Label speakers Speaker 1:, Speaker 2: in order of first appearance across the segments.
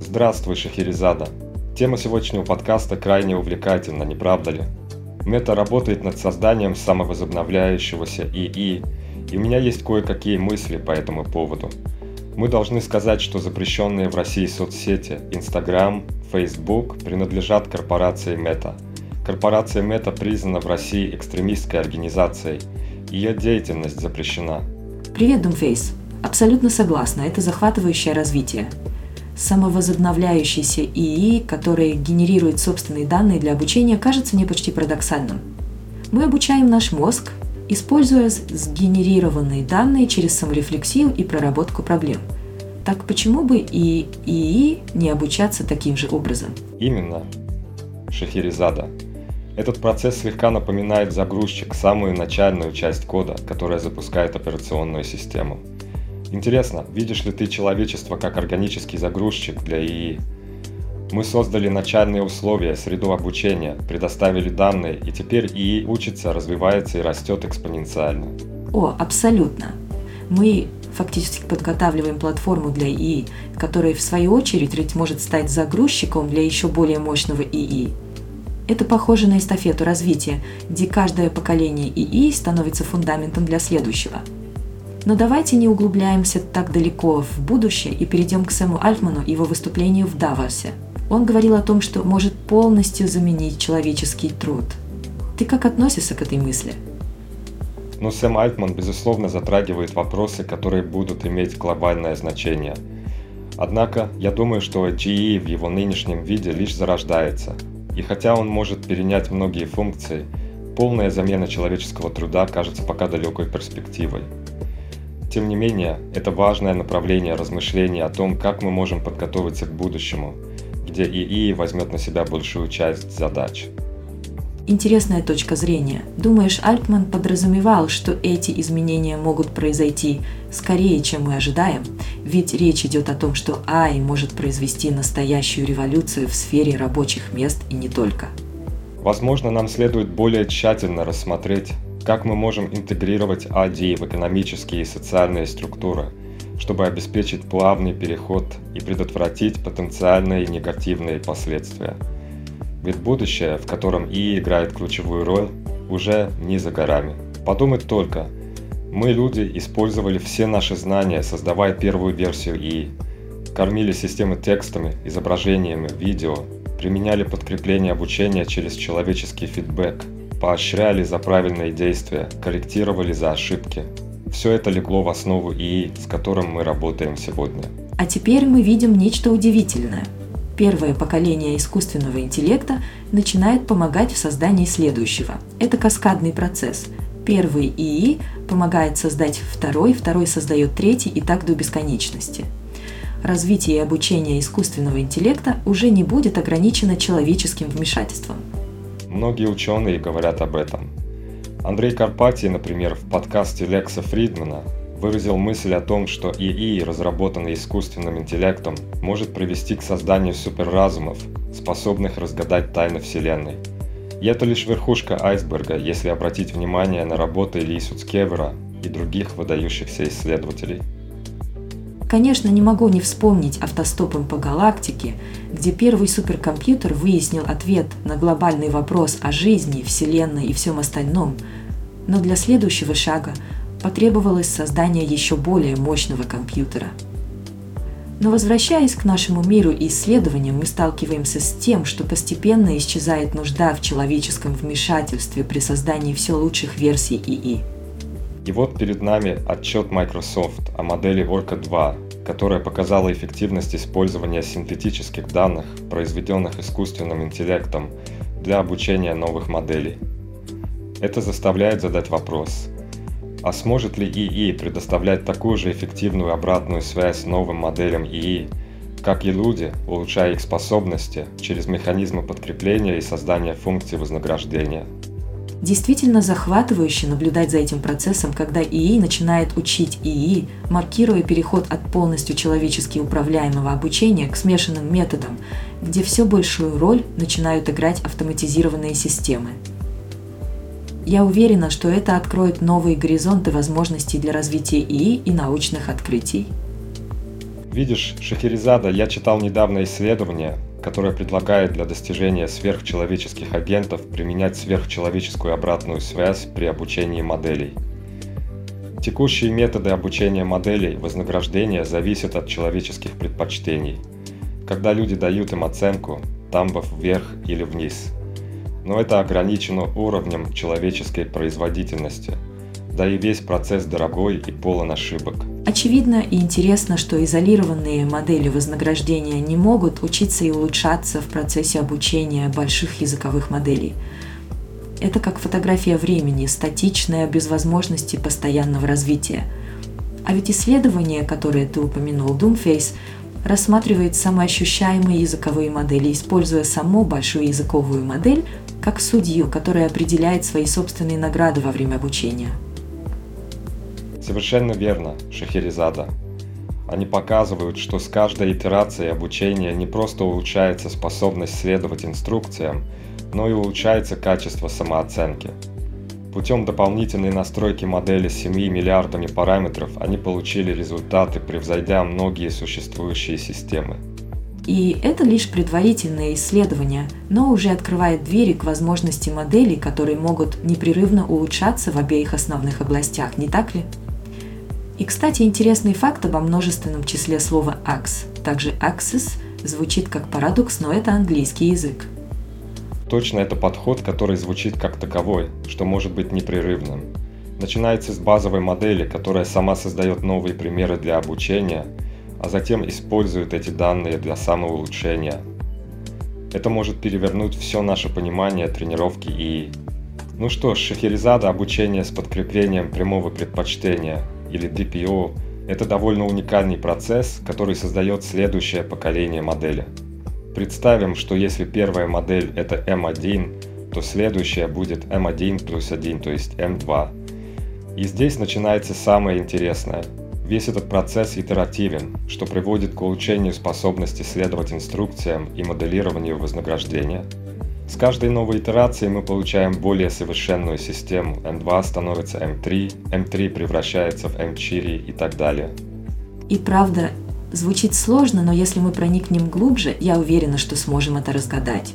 Speaker 1: Здравствуй, Шахерезада. Тема сегодняшнего подкаста крайне увлекательна, не правда ли? Мета работает над созданием самовозобновляющегося ИИ, и у меня есть кое-какие мысли по этому поводу. Мы должны сказать, что запрещенные в России соцсети Instagram, Facebook принадлежат корпорации Meta. Корпорация Meta признана в России экстремистской организацией. Ее деятельность запрещена.
Speaker 2: Привет, Думфейс. Абсолютно согласна, это захватывающее развитие самовозобновляющийся ИИ, который генерирует собственные данные для обучения, кажется мне почти парадоксальным. Мы обучаем наш мозг, используя сгенерированные данные через саморефлексию и проработку проблем. Так почему бы и ИИ не обучаться таким же образом?
Speaker 1: Именно, Шахерезада. Этот процесс слегка напоминает загрузчик, самую начальную часть кода, которая запускает операционную систему – Интересно, видишь ли ты человечество как органический загрузчик для ИИ? Мы создали начальные условия, среду обучения, предоставили данные, и теперь ИИ учится, развивается и растет экспоненциально.
Speaker 2: О, абсолютно. Мы фактически подготавливаем платформу для ИИ, которая в свою очередь может стать загрузчиком для еще более мощного ИИ. Это похоже на эстафету развития, где каждое поколение ИИ становится фундаментом для следующего – но давайте не углубляемся так далеко в будущее и перейдем к Сэму Альтману и его выступлению в Давосе. Он говорил о том, что может полностью заменить человеческий труд. Ты как относишься к этой мысли?
Speaker 1: Ну, Сэм Альтман, безусловно, затрагивает вопросы, которые будут иметь глобальное значение. Однако, я думаю, что GE в его нынешнем виде лишь зарождается. И хотя он может перенять многие функции, полная замена человеческого труда кажется пока далекой перспективой. Тем не менее, это важное направление размышления о том, как мы можем подготовиться к будущему, где ИИ возьмет на себя большую часть задач.
Speaker 2: Интересная точка зрения. Думаешь, Альтман подразумевал, что эти изменения могут произойти скорее, чем мы ожидаем? Ведь речь идет о том, что AI может произвести настоящую революцию в сфере рабочих мест и не только.
Speaker 1: Возможно, нам следует более тщательно рассмотреть как мы можем интегрировать АДИ в экономические и социальные структуры, чтобы обеспечить плавный переход и предотвратить потенциальные негативные последствия. Ведь будущее, в котором ИИ играет ключевую роль, уже не за горами. Подумать только, мы, люди, использовали все наши знания, создавая первую версию ИИ, кормили системы текстами, изображениями, видео, применяли подкрепление обучения через человеческий фидбэк – поощряли за правильные действия, корректировали за ошибки. Все это легло в основу ИИ, с которым мы работаем сегодня.
Speaker 2: А теперь мы видим нечто удивительное. Первое поколение искусственного интеллекта начинает помогать в создании следующего. Это каскадный процесс. Первый ИИ помогает создать второй, второй создает третий и так до бесконечности. Развитие и обучение искусственного интеллекта уже не будет ограничено человеческим вмешательством.
Speaker 1: Многие ученые говорят об этом. Андрей Карпатий, например, в подкасте Лекса Фридмана выразил мысль о том, что ИИ, разработанный искусственным интеллектом, может привести к созданию суперразумов, способных разгадать тайны Вселенной. И это лишь верхушка айсберга, если обратить внимание на работы Ли Суцкевера и других выдающихся исследователей.
Speaker 2: Конечно, не могу не вспомнить автостопом по галактике, где первый суперкомпьютер выяснил ответ на глобальный вопрос о жизни, Вселенной и всем остальном, но для следующего шага потребовалось создание еще более мощного компьютера. Но возвращаясь к нашему миру и исследованиям, мы сталкиваемся с тем, что постепенно исчезает нужда в человеческом вмешательстве при создании все лучших версий ИИ.
Speaker 1: И вот перед нами отчет Microsoft о модели Orca 2, которая показала эффективность использования синтетических данных, произведенных искусственным интеллектом, для обучения новых моделей. Это заставляет задать вопрос, А сможет ли ИИ предоставлять такую же эффективную обратную связь новым моделям ИИ, как и люди, улучшая их способности через механизмы подкрепления и создания функций вознаграждения?
Speaker 2: Действительно захватывающе наблюдать за этим процессом, когда ИИ начинает учить ИИ, маркируя переход от полностью человечески управляемого обучения к смешанным методам, где все большую роль начинают играть автоматизированные системы. Я уверена, что это откроет новые горизонты возможностей для развития ИИ и научных открытий.
Speaker 1: Видишь, Шахерезада, я читал недавно исследование, которое предлагает для достижения сверхчеловеческих агентов применять сверхчеловеческую обратную связь при обучении моделей. Текущие методы обучения моделей вознаграждения зависят от человеческих предпочтений. Когда люди дают им оценку, тамбов вверх или вниз. Но это ограничено уровнем человеческой производительности – да и весь процесс дорогой и полон ошибок.
Speaker 2: Очевидно и интересно, что изолированные модели вознаграждения не могут учиться и улучшаться в процессе обучения больших языковых моделей. Это как фотография времени, статичная, без возможности постоянного развития. А ведь исследование, которое ты упомянул, Doomface, рассматривает самоощущаемые языковые модели, используя саму большую языковую модель как судью, которая определяет свои собственные награды во время обучения.
Speaker 1: Совершенно верно, Шахерезада. Они показывают, что с каждой итерацией обучения не просто улучшается способность следовать инструкциям, но и улучшается качество самооценки. Путем дополнительной настройки модели с 7 миллиардами параметров они получили результаты, превзойдя многие существующие системы.
Speaker 2: И это лишь предварительное исследование, но уже открывает двери к возможности моделей, которые могут непрерывно улучшаться в обеих основных областях, не так ли? И, кстати, интересный факт обо множественном числе слова «ax». Также «axis» звучит как парадокс, но это английский язык.
Speaker 1: Точно это подход, который звучит как таковой, что может быть непрерывным. Начинается с базовой модели, которая сама создает новые примеры для обучения, а затем использует эти данные для самоулучшения. Это может перевернуть все наше понимание тренировки и... Ну что ж, шахерезада обучение с подкреплением прямого предпочтения – или DPO – это довольно уникальный процесс, который создает следующее поколение модели. Представим, что если первая модель – это M1, то следующая будет M1 плюс 1, то есть M2. И здесь начинается самое интересное. Весь этот процесс итеративен, что приводит к улучшению способности следовать инструкциям и моделированию вознаграждения – с каждой новой итерацией мы получаем более совершенную систему. M2 становится M3, M3 превращается в M4 и так далее.
Speaker 2: И правда, звучит сложно, но если мы проникнем глубже, я уверена, что сможем это разгадать.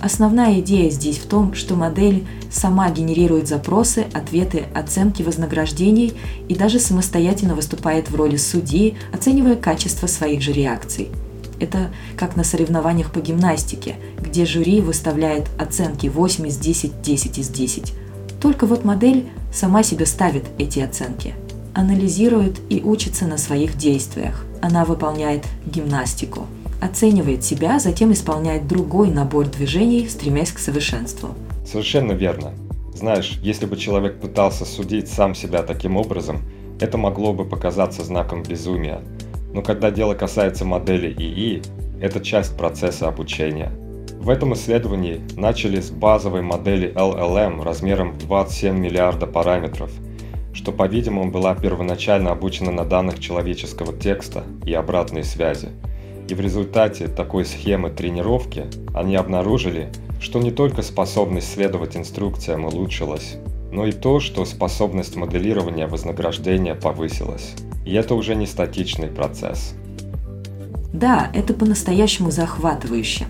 Speaker 2: Основная идея здесь в том, что модель сама генерирует запросы, ответы, оценки вознаграждений и даже самостоятельно выступает в роли судьи, оценивая качество своих же реакций – это как на соревнованиях по гимнастике, где жюри выставляет оценки 8 из 10, 10 из 10. Только вот модель сама себе ставит эти оценки, анализирует и учится на своих действиях. Она выполняет гимнастику, оценивает себя, затем исполняет другой набор движений, стремясь к совершенству.
Speaker 1: Совершенно верно. Знаешь, если бы человек пытался судить сам себя таким образом, это могло бы показаться знаком безумия – но когда дело касается модели ИИ, это часть процесса обучения. В этом исследовании начали с базовой модели LLM размером в 27 миллиарда параметров, что, по-видимому, была первоначально обучена на данных человеческого текста и обратной связи. И в результате такой схемы тренировки они обнаружили, что не только способность следовать инструкциям улучшилась, но и то, что способность моделирования вознаграждения повысилась. И это уже не статичный процесс.
Speaker 2: Да, это по-настоящему захватывающе.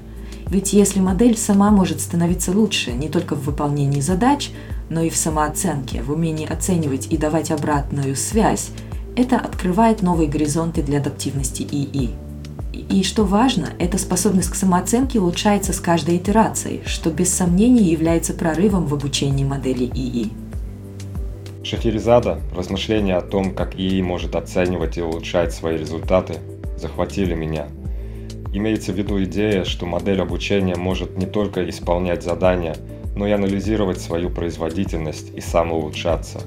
Speaker 2: Ведь если модель сама может становиться лучше не только в выполнении задач, но и в самооценке, в умении оценивать и давать обратную связь, это открывает новые горизонты для адаптивности ИИ. И что важно, эта способность к самооценке улучшается с каждой итерацией, что без сомнения является прорывом в обучении модели ИИ.
Speaker 1: Шахерезада, размышления о том, как ИИ может оценивать и улучшать свои результаты, захватили меня. Имеется в виду идея, что модель обучения может не только исполнять задания, но и анализировать свою производительность и самоулучшаться.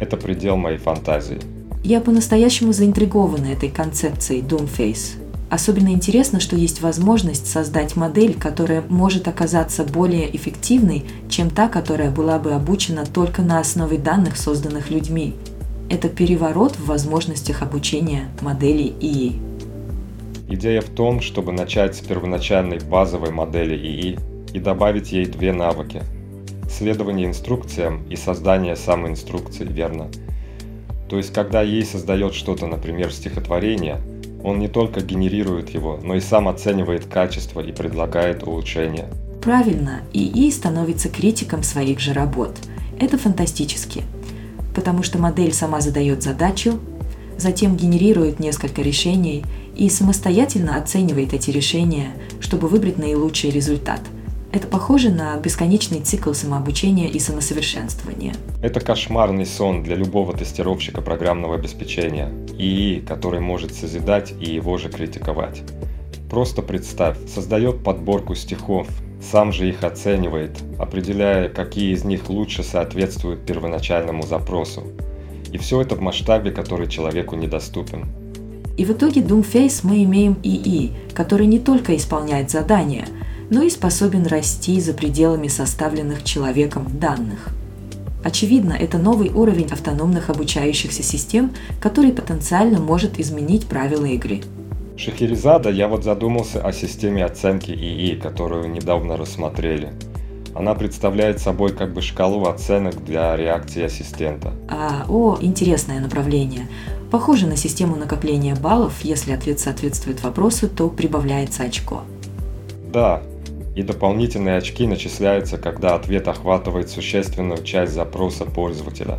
Speaker 1: Это предел моей фантазии.
Speaker 2: Я по-настоящему заинтригована этой концепцией Doomface. Особенно интересно, что есть возможность создать модель, которая может оказаться более эффективной, чем та, которая была бы обучена только на основе данных, созданных людьми. Это переворот в возможностях обучения моделей ИИ.
Speaker 1: Идея в том, чтобы начать с первоначальной базовой модели ИИ и добавить ей две навыки – следование инструкциям и создание самоинструкции, верно? То есть, когда ей создает что-то, например, стихотворение, он не только генерирует его, но и сам оценивает качество и предлагает улучшения.
Speaker 2: Правильно, ИИ становится критиком своих же работ. Это фантастически, потому что модель сама задает задачу, затем генерирует несколько решений и самостоятельно оценивает эти решения, чтобы выбрать наилучший результат – это похоже на бесконечный цикл самообучения и самосовершенствования.
Speaker 1: Это кошмарный сон для любого тестировщика программного обеспечения, ИИ, который может созидать и его же критиковать. Просто представь, создает подборку стихов, сам же их оценивает, определяя, какие из них лучше соответствуют первоначальному запросу. И все это в масштабе, который человеку недоступен.
Speaker 2: И в итоге Doomface мы имеем ИИ, который не только исполняет задания – но и способен расти за пределами составленных человеком данных. Очевидно, это новый уровень автономных обучающихся систем, который потенциально может изменить правила игры.
Speaker 1: Шахерезада, я вот задумался о системе оценки ИИ, которую недавно рассмотрели. Она представляет собой как бы шкалу оценок для реакции ассистента.
Speaker 2: А, о, интересное направление. Похоже на систему накопления баллов, если ответ соответствует вопросу, то прибавляется очко.
Speaker 1: Да, и дополнительные очки начисляются, когда ответ охватывает существенную часть запроса пользователя,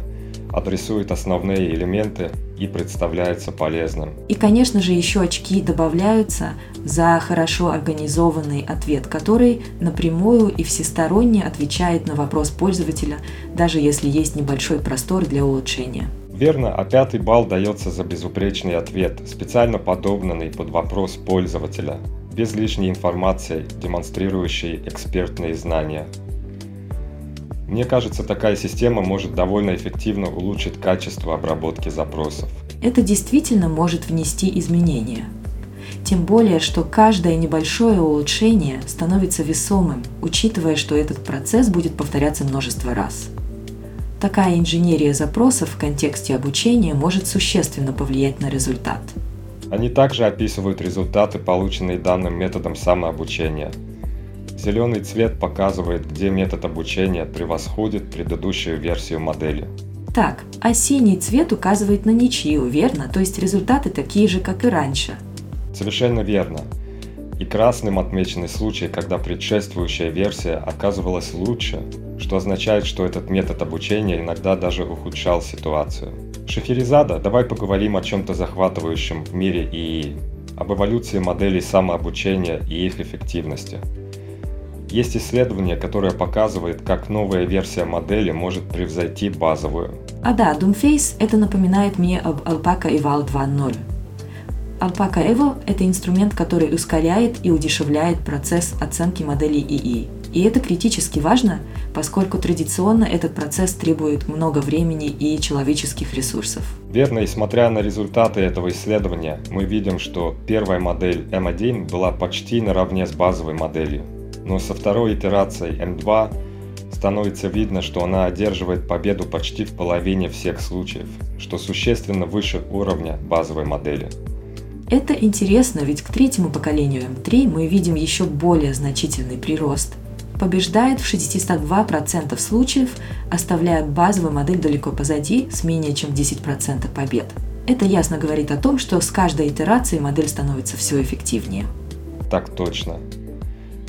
Speaker 1: адресует основные элементы и представляется полезным.
Speaker 2: И, конечно же, еще очки добавляются за хорошо организованный ответ, который напрямую и всесторонне отвечает на вопрос пользователя, даже если есть небольшой простор для улучшения.
Speaker 1: Верно, а пятый балл дается за безупречный ответ, специально подобранный под вопрос пользователя, без лишней информации, демонстрирующей экспертные знания. Мне кажется, такая система может довольно эффективно улучшить качество обработки запросов.
Speaker 2: Это действительно может внести изменения. Тем более, что каждое небольшое улучшение становится весомым, учитывая, что этот процесс будет повторяться множество раз. Такая инженерия запросов в контексте обучения может существенно повлиять на результат –
Speaker 1: они также описывают результаты, полученные данным методом самообучения. Зеленый цвет показывает, где метод обучения превосходит предыдущую версию модели.
Speaker 2: Так, а синий цвет указывает на ничью, верно? То есть результаты такие же, как и раньше.
Speaker 1: Совершенно верно. И красным отмечены случаи, когда предшествующая версия оказывалась лучше, что означает, что этот метод обучения иногда даже ухудшал ситуацию. Шахерезада, давай поговорим о чем-то захватывающем в мире ИИ, об эволюции моделей самообучения и их эффективности. Есть исследование, которое показывает, как новая версия модели может превзойти базовую.
Speaker 2: А да, Doomface это напоминает мне об Alpaca Eval 2.0. Alpaca Evo – это инструмент, который ускоряет и удешевляет процесс оценки моделей ИИ. И это критически важно, поскольку традиционно этот процесс требует много времени и человеческих ресурсов.
Speaker 1: Верно, и смотря на результаты этого исследования, мы видим, что первая модель M1 была почти наравне с базовой моделью. Но со второй итерацией M2 становится видно, что она одерживает победу почти в половине всех случаев, что существенно выше уровня базовой модели.
Speaker 2: Это интересно, ведь к третьему поколению M3 мы видим еще более значительный прирост – побеждает в 62% случаев, оставляя базовую модель далеко позади с менее чем 10% побед. Это ясно говорит о том, что с каждой итерацией модель становится все эффективнее.
Speaker 1: Так точно.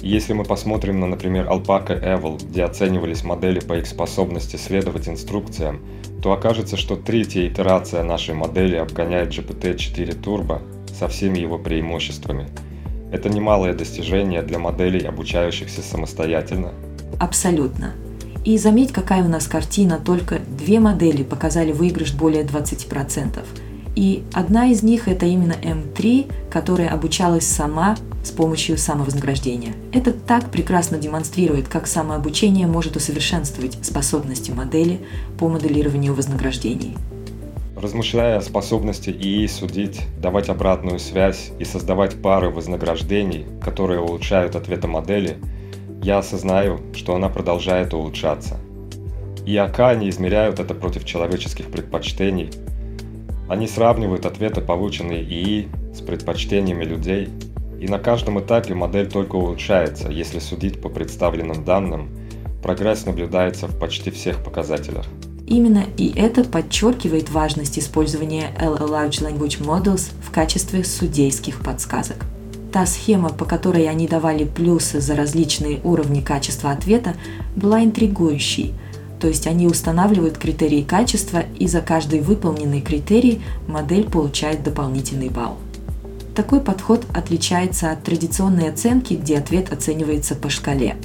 Speaker 1: Если мы посмотрим на, например, Alpaca Evil, где оценивались модели по их способности следовать инструкциям, то окажется, что третья итерация нашей модели обгоняет GPT-4 Turbo со всеми его преимуществами – это немалое достижение для моделей, обучающихся самостоятельно.
Speaker 2: Абсолютно. И заметь, какая у нас картина, только две модели показали выигрыш более 20%. И одна из них это именно М3, которая обучалась сама с помощью самовознаграждения. Это так прекрасно демонстрирует, как самообучение может усовершенствовать способности модели по моделированию вознаграждений.
Speaker 1: Размышляя о способности ИИ судить, давать обратную связь и создавать пары вознаграждений, которые улучшают ответы модели, я осознаю, что она продолжает улучшаться. И АК не измеряют это против человеческих предпочтений. Они сравнивают ответы, полученные ИИ, с предпочтениями людей – и на каждом этапе модель только улучшается, если судить по представленным данным, прогресс наблюдается в почти всех показателях.
Speaker 2: Именно и это подчеркивает важность использования Large Language Models в качестве судейских подсказок. Та схема, по которой они давали плюсы за различные уровни качества ответа, была интригующей. То есть они устанавливают критерии качества, и за каждый выполненный критерий модель получает дополнительный балл. Такой подход отличается от традиционной оценки, где ответ оценивается по шкале.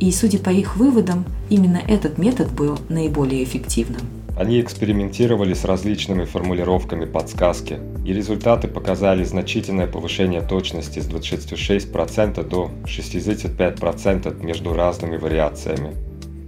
Speaker 2: И, судя по их выводам, именно этот метод был наиболее эффективным.
Speaker 1: Они экспериментировали с различными формулировками подсказки, и результаты показали значительное повышение точности с 26% до 65% между разными вариациями.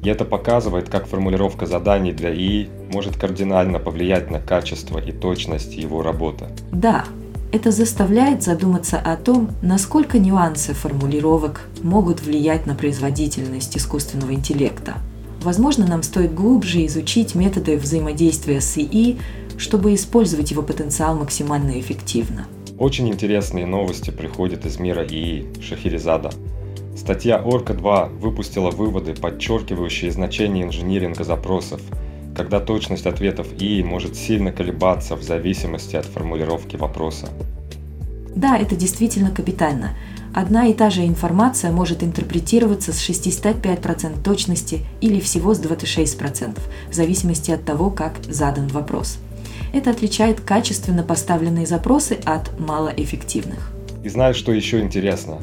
Speaker 1: И это показывает, как формулировка заданий для ИИ может кардинально повлиять на качество и точность его работы.
Speaker 2: Да, это заставляет задуматься о том, насколько нюансы формулировок могут влиять на производительность искусственного интеллекта. Возможно, нам стоит глубже изучить методы взаимодействия с ИИ, чтобы использовать его потенциал максимально эффективно.
Speaker 1: Очень интересные новости приходят из мира ИИ Шахерезада. Статья Орка 2 выпустила выводы, подчеркивающие значение инжиниринга запросов, когда точность ответов ИИ может сильно колебаться в зависимости от формулировки вопроса.
Speaker 2: Да, это действительно капитально. Одна и та же информация может интерпретироваться с 65% точности или всего с 26%, в зависимости от того, как задан вопрос. Это отличает качественно поставленные запросы от малоэффективных.
Speaker 1: И знаешь, что еще интересно?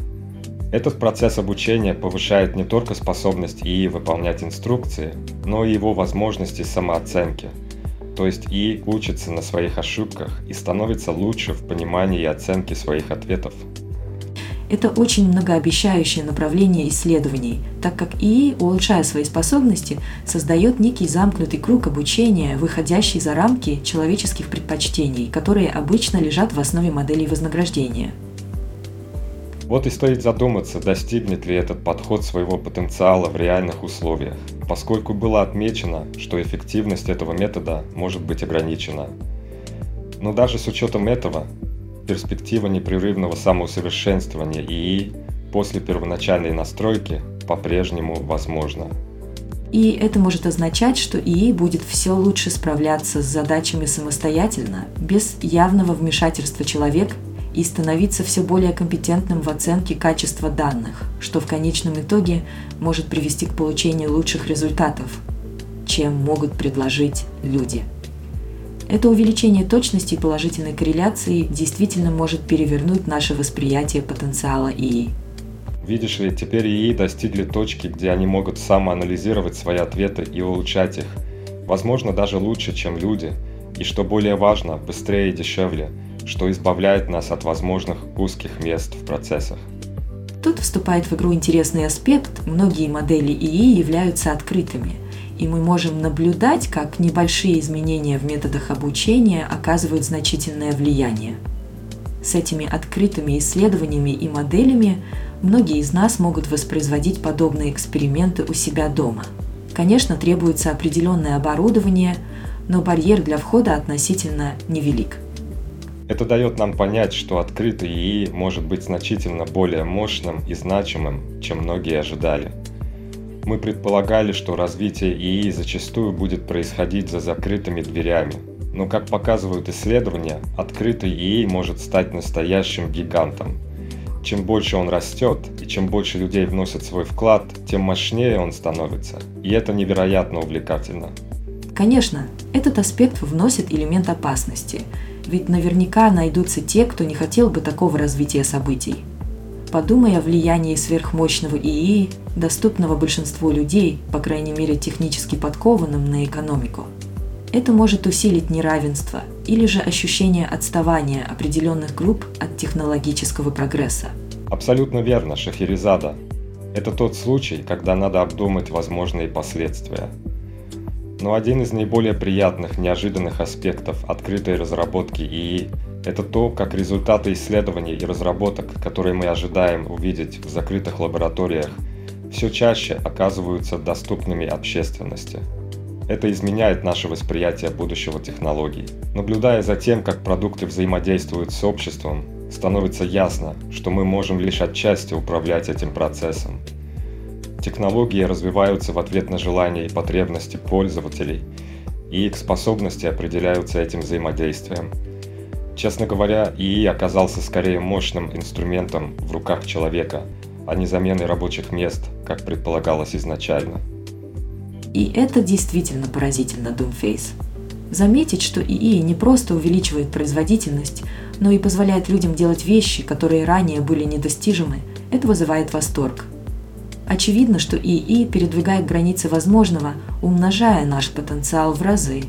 Speaker 1: Этот процесс обучения повышает не только способность ИИ выполнять инструкции, но и его возможности самооценки. То есть ИИ учится на своих ошибках и становится лучше в понимании и оценке своих ответов.
Speaker 2: Это очень многообещающее направление исследований, так как ИИ, улучшая свои способности, создает некий замкнутый круг обучения, выходящий за рамки человеческих предпочтений, которые обычно лежат в основе моделей вознаграждения –
Speaker 1: вот и стоит задуматься, достигнет ли этот подход своего потенциала в реальных условиях, поскольку было отмечено, что эффективность этого метода может быть ограничена. Но даже с учетом этого, перспектива непрерывного самоусовершенствования ИИ после первоначальной настройки по-прежнему возможна.
Speaker 2: И это может означать, что ИИ будет все лучше справляться с задачами самостоятельно, без явного вмешательства человека и становиться все более компетентным в оценке качества данных, что в конечном итоге может привести к получению лучших результатов, чем могут предложить люди. Это увеличение точности и положительной корреляции действительно может перевернуть наше восприятие потенциала ИИ.
Speaker 1: Видишь ли, теперь ИИ достигли точки, где они могут самоанализировать свои ответы и улучшать их. Возможно, даже лучше, чем люди. И что более важно, быстрее и дешевле – что избавляет нас от возможных узких мест в процессах.
Speaker 2: Тут вступает в игру интересный аспект. Многие модели ИИ являются открытыми, и мы можем наблюдать, как небольшие изменения в методах обучения оказывают значительное влияние. С этими открытыми исследованиями и моделями многие из нас могут воспроизводить подобные эксперименты у себя дома. Конечно, требуется определенное оборудование, но барьер для входа относительно невелик –
Speaker 1: это дает нам понять, что открытый ИИ может быть значительно более мощным и значимым, чем многие ожидали. Мы предполагали, что развитие ИИ зачастую будет происходить за закрытыми дверями, но как показывают исследования, открытый ИИ может стать настоящим гигантом. Чем больше он растет и чем больше людей вносят свой вклад, тем мощнее он становится, и это невероятно увлекательно.
Speaker 2: Конечно, этот аспект вносит элемент опасности – ведь наверняка найдутся те, кто не хотел бы такого развития событий. Подумай о влиянии сверхмощного ИИ, доступного большинству людей, по крайней мере технически подкованным на экономику. Это может усилить неравенство или же ощущение отставания определенных групп от технологического прогресса.
Speaker 1: Абсолютно верно, Шахерезада. Это тот случай, когда надо обдумать возможные последствия. Но один из наиболее приятных, неожиданных аспектов открытой разработки ИИ – это то, как результаты исследований и разработок, которые мы ожидаем увидеть в закрытых лабораториях, все чаще оказываются доступными общественности. Это изменяет наше восприятие будущего технологий. Наблюдая за тем, как продукты взаимодействуют с обществом, становится ясно, что мы можем лишь отчасти управлять этим процессом. Технологии развиваются в ответ на желания и потребности пользователей, и их способности определяются этим взаимодействием. Честно говоря, ИИ оказался скорее мощным инструментом в руках человека, а не заменой рабочих мест, как предполагалось изначально.
Speaker 2: И это действительно поразительно, Doomface. Заметить, что ИИ не просто увеличивает производительность, но и позволяет людям делать вещи, которые ранее были недостижимы, это вызывает восторг. Очевидно, что ИИ передвигает границы возможного, умножая наш потенциал в разы.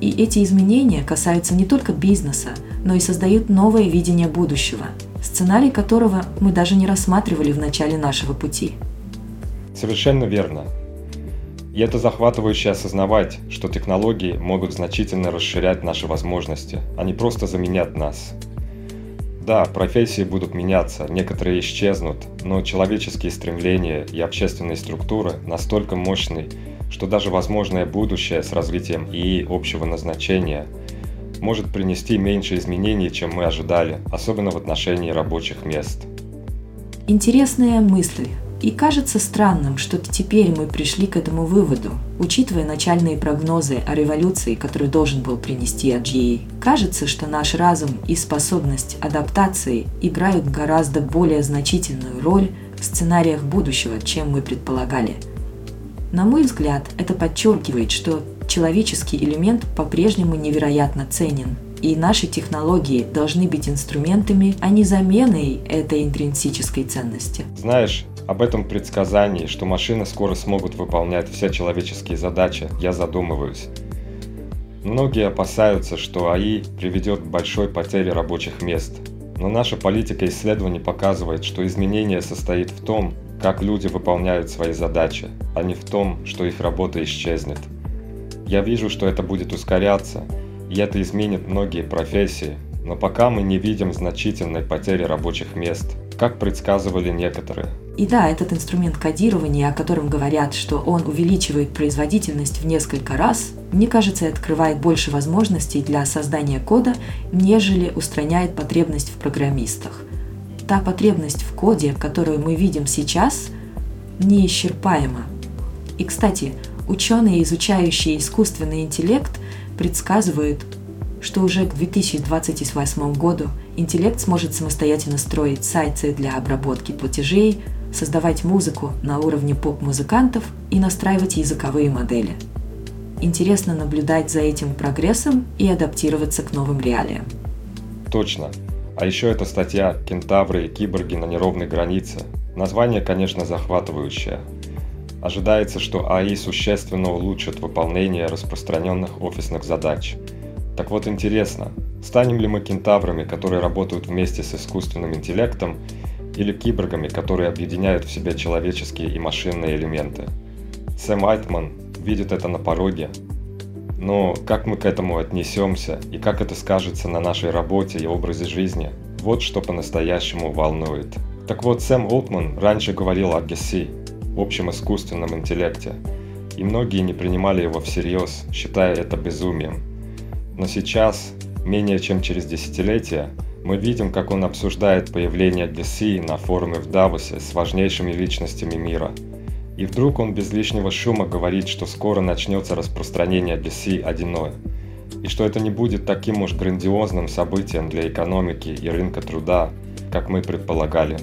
Speaker 2: И эти изменения касаются не только бизнеса, но и создают новое видение будущего, сценарий которого мы даже не рассматривали в начале нашего пути.
Speaker 1: Совершенно верно. И это захватывающе осознавать, что технологии могут значительно расширять наши возможности, а не просто заменять нас. Да, профессии будут меняться, некоторые исчезнут, но человеческие стремления и общественные структуры настолько мощны, что даже возможное будущее с развитием ИИ общего назначения может принести меньше изменений, чем мы ожидали, особенно в отношении рабочих мест.
Speaker 2: Интересная мысль. И кажется странным, что теперь мы пришли к этому выводу, учитывая начальные прогнозы о революции, которую должен был принести AGA. Кажется, что наш разум и способность адаптации играют гораздо более значительную роль в сценариях будущего, чем мы предполагали. На мой взгляд, это подчеркивает, что человеческий элемент по-прежнему невероятно ценен, и наши технологии должны быть инструментами, а не заменой этой интринсической ценности.
Speaker 1: Знаешь, об этом предсказании, что машины скоро смогут выполнять все человеческие задачи, я задумываюсь. Многие опасаются, что АИ приведет к большой потере рабочих мест. Но наша политика исследований показывает, что изменение состоит в том, как люди выполняют свои задачи, а не в том, что их работа исчезнет. Я вижу, что это будет ускоряться, и это изменит многие профессии, но пока мы не видим значительной потери рабочих мест, как предсказывали некоторые.
Speaker 2: И да, этот инструмент кодирования, о котором говорят, что он увеличивает производительность в несколько раз, мне кажется, открывает больше возможностей для создания кода, нежели устраняет потребность в программистах. Та потребность в коде, которую мы видим сейчас, неисчерпаема. И, кстати, ученые, изучающие искусственный интеллект, предсказывают, что уже к 2028 году интеллект сможет самостоятельно строить сайты для обработки платежей, создавать музыку на уровне поп-музыкантов и настраивать языковые модели. Интересно наблюдать за этим прогрессом и адаптироваться к новым реалиям.
Speaker 1: Точно. А еще эта статья «Кентавры и киборги на неровной границе». Название, конечно, захватывающее. Ожидается, что АИ существенно улучшит выполнение распространенных офисных задач. Так вот интересно, станем ли мы кентаврами, которые работают вместе с искусственным интеллектом или киборгами, которые объединяют в себе человеческие и машинные элементы. Сэм Айтман видит это на пороге. Но как мы к этому отнесемся и как это скажется на нашей работе и образе жизни, вот что по-настоящему волнует. Так вот, Сэм Олтман раньше говорил о ГСИ, общем искусственном интеллекте, и многие не принимали его всерьез, считая это безумием. Но сейчас, менее чем через десятилетие, мы видим, как он обсуждает появление DC на форуме в Давосе с важнейшими личностями мира. И вдруг он без лишнего шума говорит, что скоро начнется распространение DC 1.0, и что это не будет таким уж грандиозным событием для экономики и рынка труда, как мы предполагали.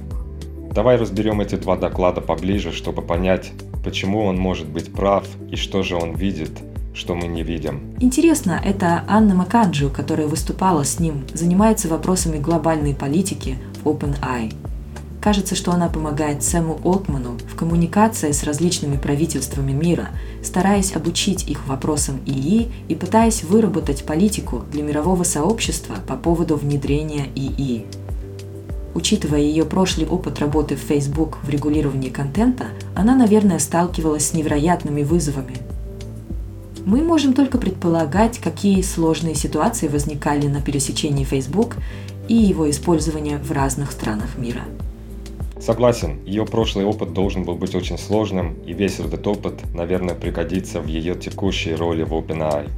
Speaker 1: Давай разберем эти два доклада поближе, чтобы понять, почему он может быть прав и что же он видит – что мы не видим.
Speaker 2: Интересно, это Анна Макаджу, которая выступала с ним, занимается вопросами глобальной политики в OpenAI. кажется, что она помогает Сэму Олтману в коммуникации с различными правительствами мира, стараясь обучить их вопросам ИИ и пытаясь выработать политику для мирового сообщества по поводу внедрения ИИ. Учитывая ее прошлый опыт работы в Facebook в регулировании контента, она, наверное, сталкивалась с невероятными вызовами. Мы можем только предполагать, какие сложные ситуации возникали на пересечении Facebook и его использования в разных странах мира.
Speaker 1: Согласен, ее прошлый опыт должен был быть очень сложным, и весь этот опыт, наверное, пригодится в ее текущей роли в OpenAI.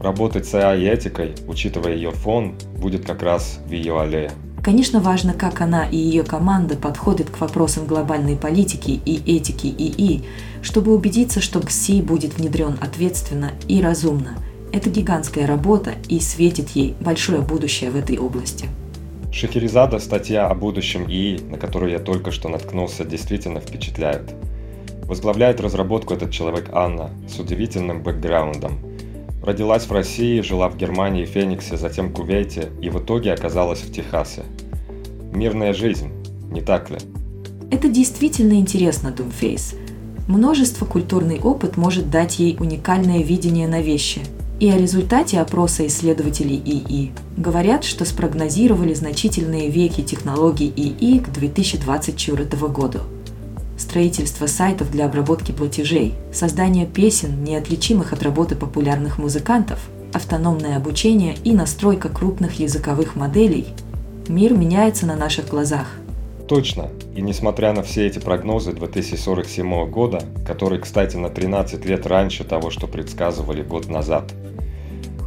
Speaker 1: Работать с AI-этикой, учитывая ее фон, будет как раз в ее аллее.
Speaker 2: Конечно, важно, как она и ее команда подходят к вопросам глобальной политики и этики ИИ, чтобы убедиться, что ГСИ будет внедрен ответственно и разумно. Это гигантская работа и светит ей большое будущее в этой области.
Speaker 1: Шахерезада статья о будущем ИИ, на которую я только что наткнулся, действительно впечатляет. Возглавляет разработку этот человек Анна с удивительным бэкграундом. Родилась в России, жила в Германии, Фениксе, затем Кувейте и в итоге оказалась в Техасе. Мирная жизнь, не так ли?
Speaker 2: Это действительно интересно, Думфейс. Множество культурный опыт может дать ей уникальное видение на вещи. И о результате опроса исследователей ИИ говорят, что спрогнозировали значительные веки технологий ИИ к 2024 году. Строительство сайтов для обработки платежей, создание песен, неотличимых от работы популярных музыкантов, автономное обучение и настройка крупных языковых моделей – мир меняется на наших глазах.
Speaker 1: Точно. И несмотря на все эти прогнозы 2047 года, который, кстати, на 13 лет раньше того, что предсказывали год назад,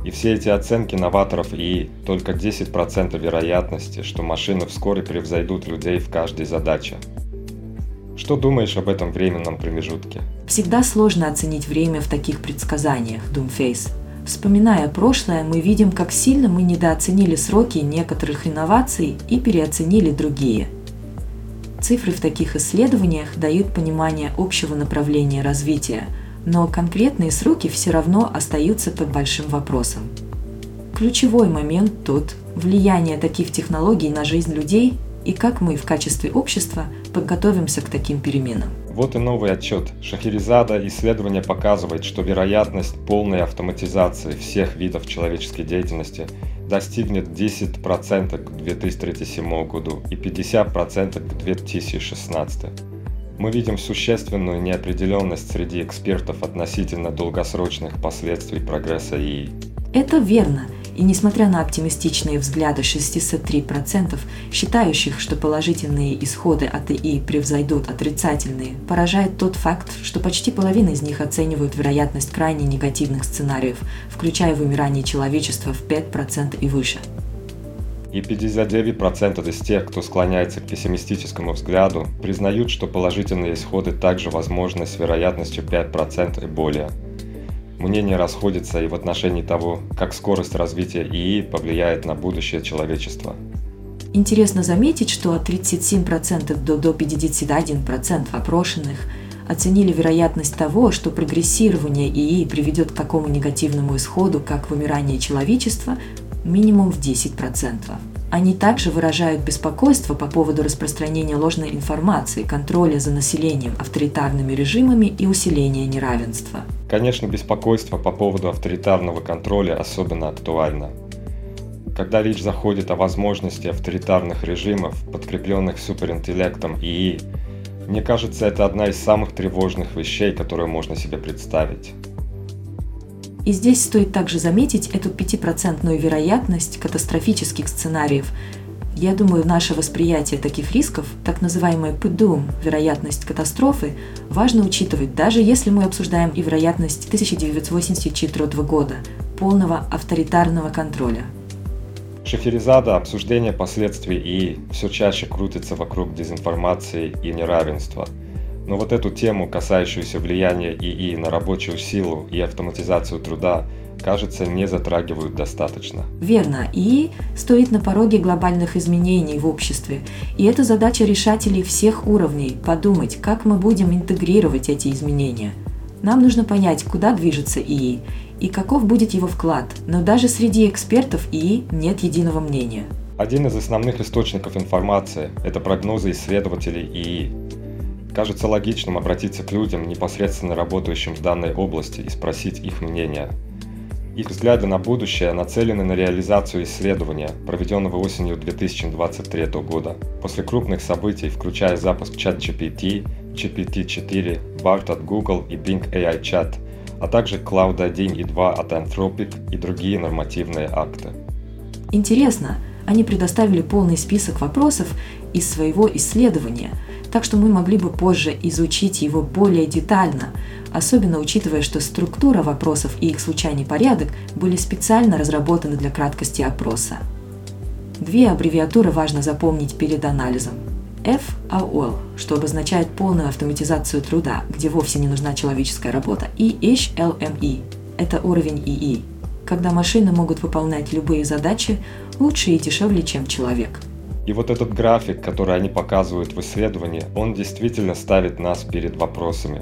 Speaker 1: и все эти оценки новаторов и только 10% вероятности, что машины вскоре превзойдут людей в каждой задаче. Что думаешь об этом временном промежутке?
Speaker 2: Всегда сложно оценить время в таких предсказаниях, Думфейс. Вспоминая прошлое, мы видим, как сильно мы недооценили сроки некоторых инноваций и переоценили другие – Цифры в таких исследованиях дают понимание общего направления развития, но конкретные сроки все равно остаются под большим вопросом. Ключевой момент тут – влияние таких технологий на жизнь людей и как мы в качестве общества подготовимся к таким переменам.
Speaker 1: Вот и новый отчет. Шахерезада исследование показывает, что вероятность полной автоматизации всех видов человеческой деятельности достигнет 10% к 2037 году и 50% к 2016. Мы видим существенную неопределенность среди экспертов относительно долгосрочных последствий прогресса ИИ.
Speaker 2: Это верно. И несмотря на оптимистичные взгляды 63%, считающих, что положительные исходы от ИИ превзойдут отрицательные, поражает тот факт, что почти половина из них оценивают вероятность крайне негативных сценариев, включая вымирание человечества в 5% и выше.
Speaker 1: И 59% из тех, кто склоняется к пессимистическому взгляду, признают, что положительные исходы также возможны с вероятностью 5% и более – Мнения расходятся и в отношении того, как скорость развития ИИ повлияет на будущее человечества.
Speaker 2: Интересно заметить, что от 37% до, до 51% опрошенных оценили вероятность того, что прогрессирование ИИ приведет к такому негативному исходу, как вымирание человечества, минимум в 10%. Они также выражают беспокойство по поводу распространения ложной информации, контроля за населением авторитарными режимами и усиления неравенства.
Speaker 1: Конечно, беспокойство по поводу авторитарного контроля особенно актуально. Когда речь заходит о возможности авторитарных режимов, подкрепленных суперинтеллектом ИИ, мне кажется, это одна из самых тревожных вещей, которые можно себе представить.
Speaker 2: И здесь стоит также заметить эту пятипроцентную вероятность катастрофических сценариев. Я думаю, наше восприятие таких рисков, так называемая PDUM, вероятность катастрофы, важно учитывать, даже если мы обсуждаем и вероятность 1984 года, полного авторитарного контроля.
Speaker 1: Шахерезада обсуждение последствий и все чаще крутится вокруг дезинформации и неравенства – но вот эту тему, касающуюся влияния ИИ на рабочую силу и автоматизацию труда, кажется, не затрагивают достаточно.
Speaker 2: Верно. И стоит на пороге глобальных изменений в обществе. И это задача решателей всех уровней – подумать, как мы будем интегрировать эти изменения. Нам нужно понять, куда движется ИИ и каков будет его вклад. Но даже среди экспертов ИИ нет единого мнения.
Speaker 1: Один из основных источников информации – это прогнозы исследователей ИИ. Кажется логичным обратиться к людям, непосредственно работающим в данной области, и спросить их мнение. Их взгляды на будущее нацелены на реализацию исследования, проведенного осенью 2023 года, после крупных событий, включая запуск ChatGPT, GPT-4, BART от Google и Bing AI Chat, а также Cloud 1 и 2 от Anthropic и другие нормативные акты.
Speaker 2: Интересно, они предоставили полный список вопросов из своего исследования, так что мы могли бы позже изучить его более детально, особенно учитывая, что структура вопросов и их случайный порядок были специально разработаны для краткости опроса. Две аббревиатуры важно запомнить перед анализом. FAOL, что обозначает полную автоматизацию труда, где вовсе не нужна человеческая работа, и HLME – это уровень ИИ, когда машины могут выполнять любые задачи лучше и дешевле, чем человек.
Speaker 1: И вот этот график, который они показывают в исследовании, он действительно ставит нас перед вопросами.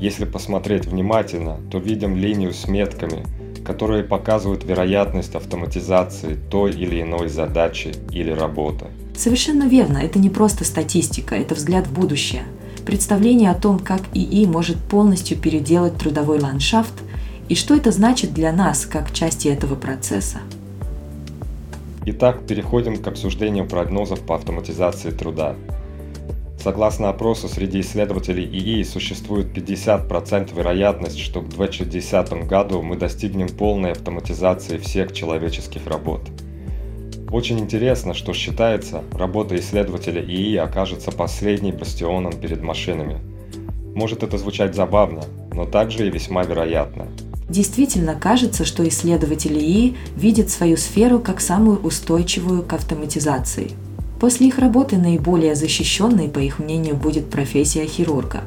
Speaker 1: Если посмотреть внимательно, то видим линию с метками, которые показывают вероятность автоматизации той или иной задачи или работы.
Speaker 2: Совершенно верно, это не просто статистика, это взгляд в будущее. Представление о том, как ИИ может полностью переделать трудовой ландшафт и что это значит для нас, как части этого процесса.
Speaker 1: Итак, переходим к обсуждению прогнозов по автоматизации труда. Согласно опросу, среди исследователей ИИ существует 50% вероятность, что к 2060 году мы достигнем полной автоматизации всех человеческих работ. Очень интересно, что считается, работа исследователя ИИ окажется последней бастионом перед машинами. Может это звучать забавно, но также и весьма вероятно –
Speaker 2: Действительно кажется, что исследователи ИИ видят свою сферу как самую устойчивую к автоматизации. После их работы наиболее защищенной, по их мнению, будет профессия хирурга,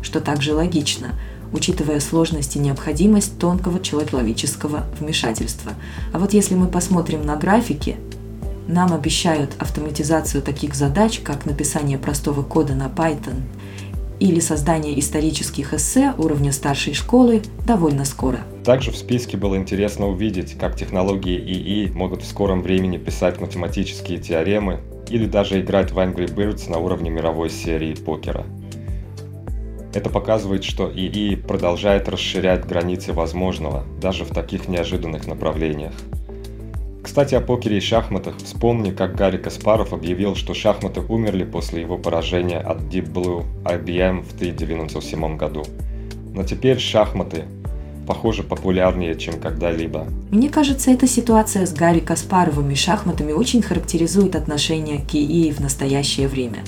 Speaker 2: что также логично, учитывая сложность и необходимость тонкого человеческого вмешательства. А вот если мы посмотрим на графики, нам обещают автоматизацию таких задач, как написание простого кода на Python – или создание исторических эссе уровня старшей школы довольно скоро.
Speaker 1: Также в списке было интересно увидеть, как технологии ИИ могут в скором времени писать математические теоремы или даже играть в Angry Birds на уровне мировой серии покера. Это показывает, что ИИ продолжает расширять границы возможного даже в таких неожиданных направлениях. Кстати, о покере и шахматах вспомни, как Гарри Каспаров объявил, что шахматы умерли после его поражения от Deep Blue IBM в 1997 году. Но теперь шахматы, похоже, популярнее, чем когда-либо.
Speaker 2: Мне кажется, эта ситуация с Гарри Каспаровым и шахматами очень характеризует отношение к ИИ в настоящее время.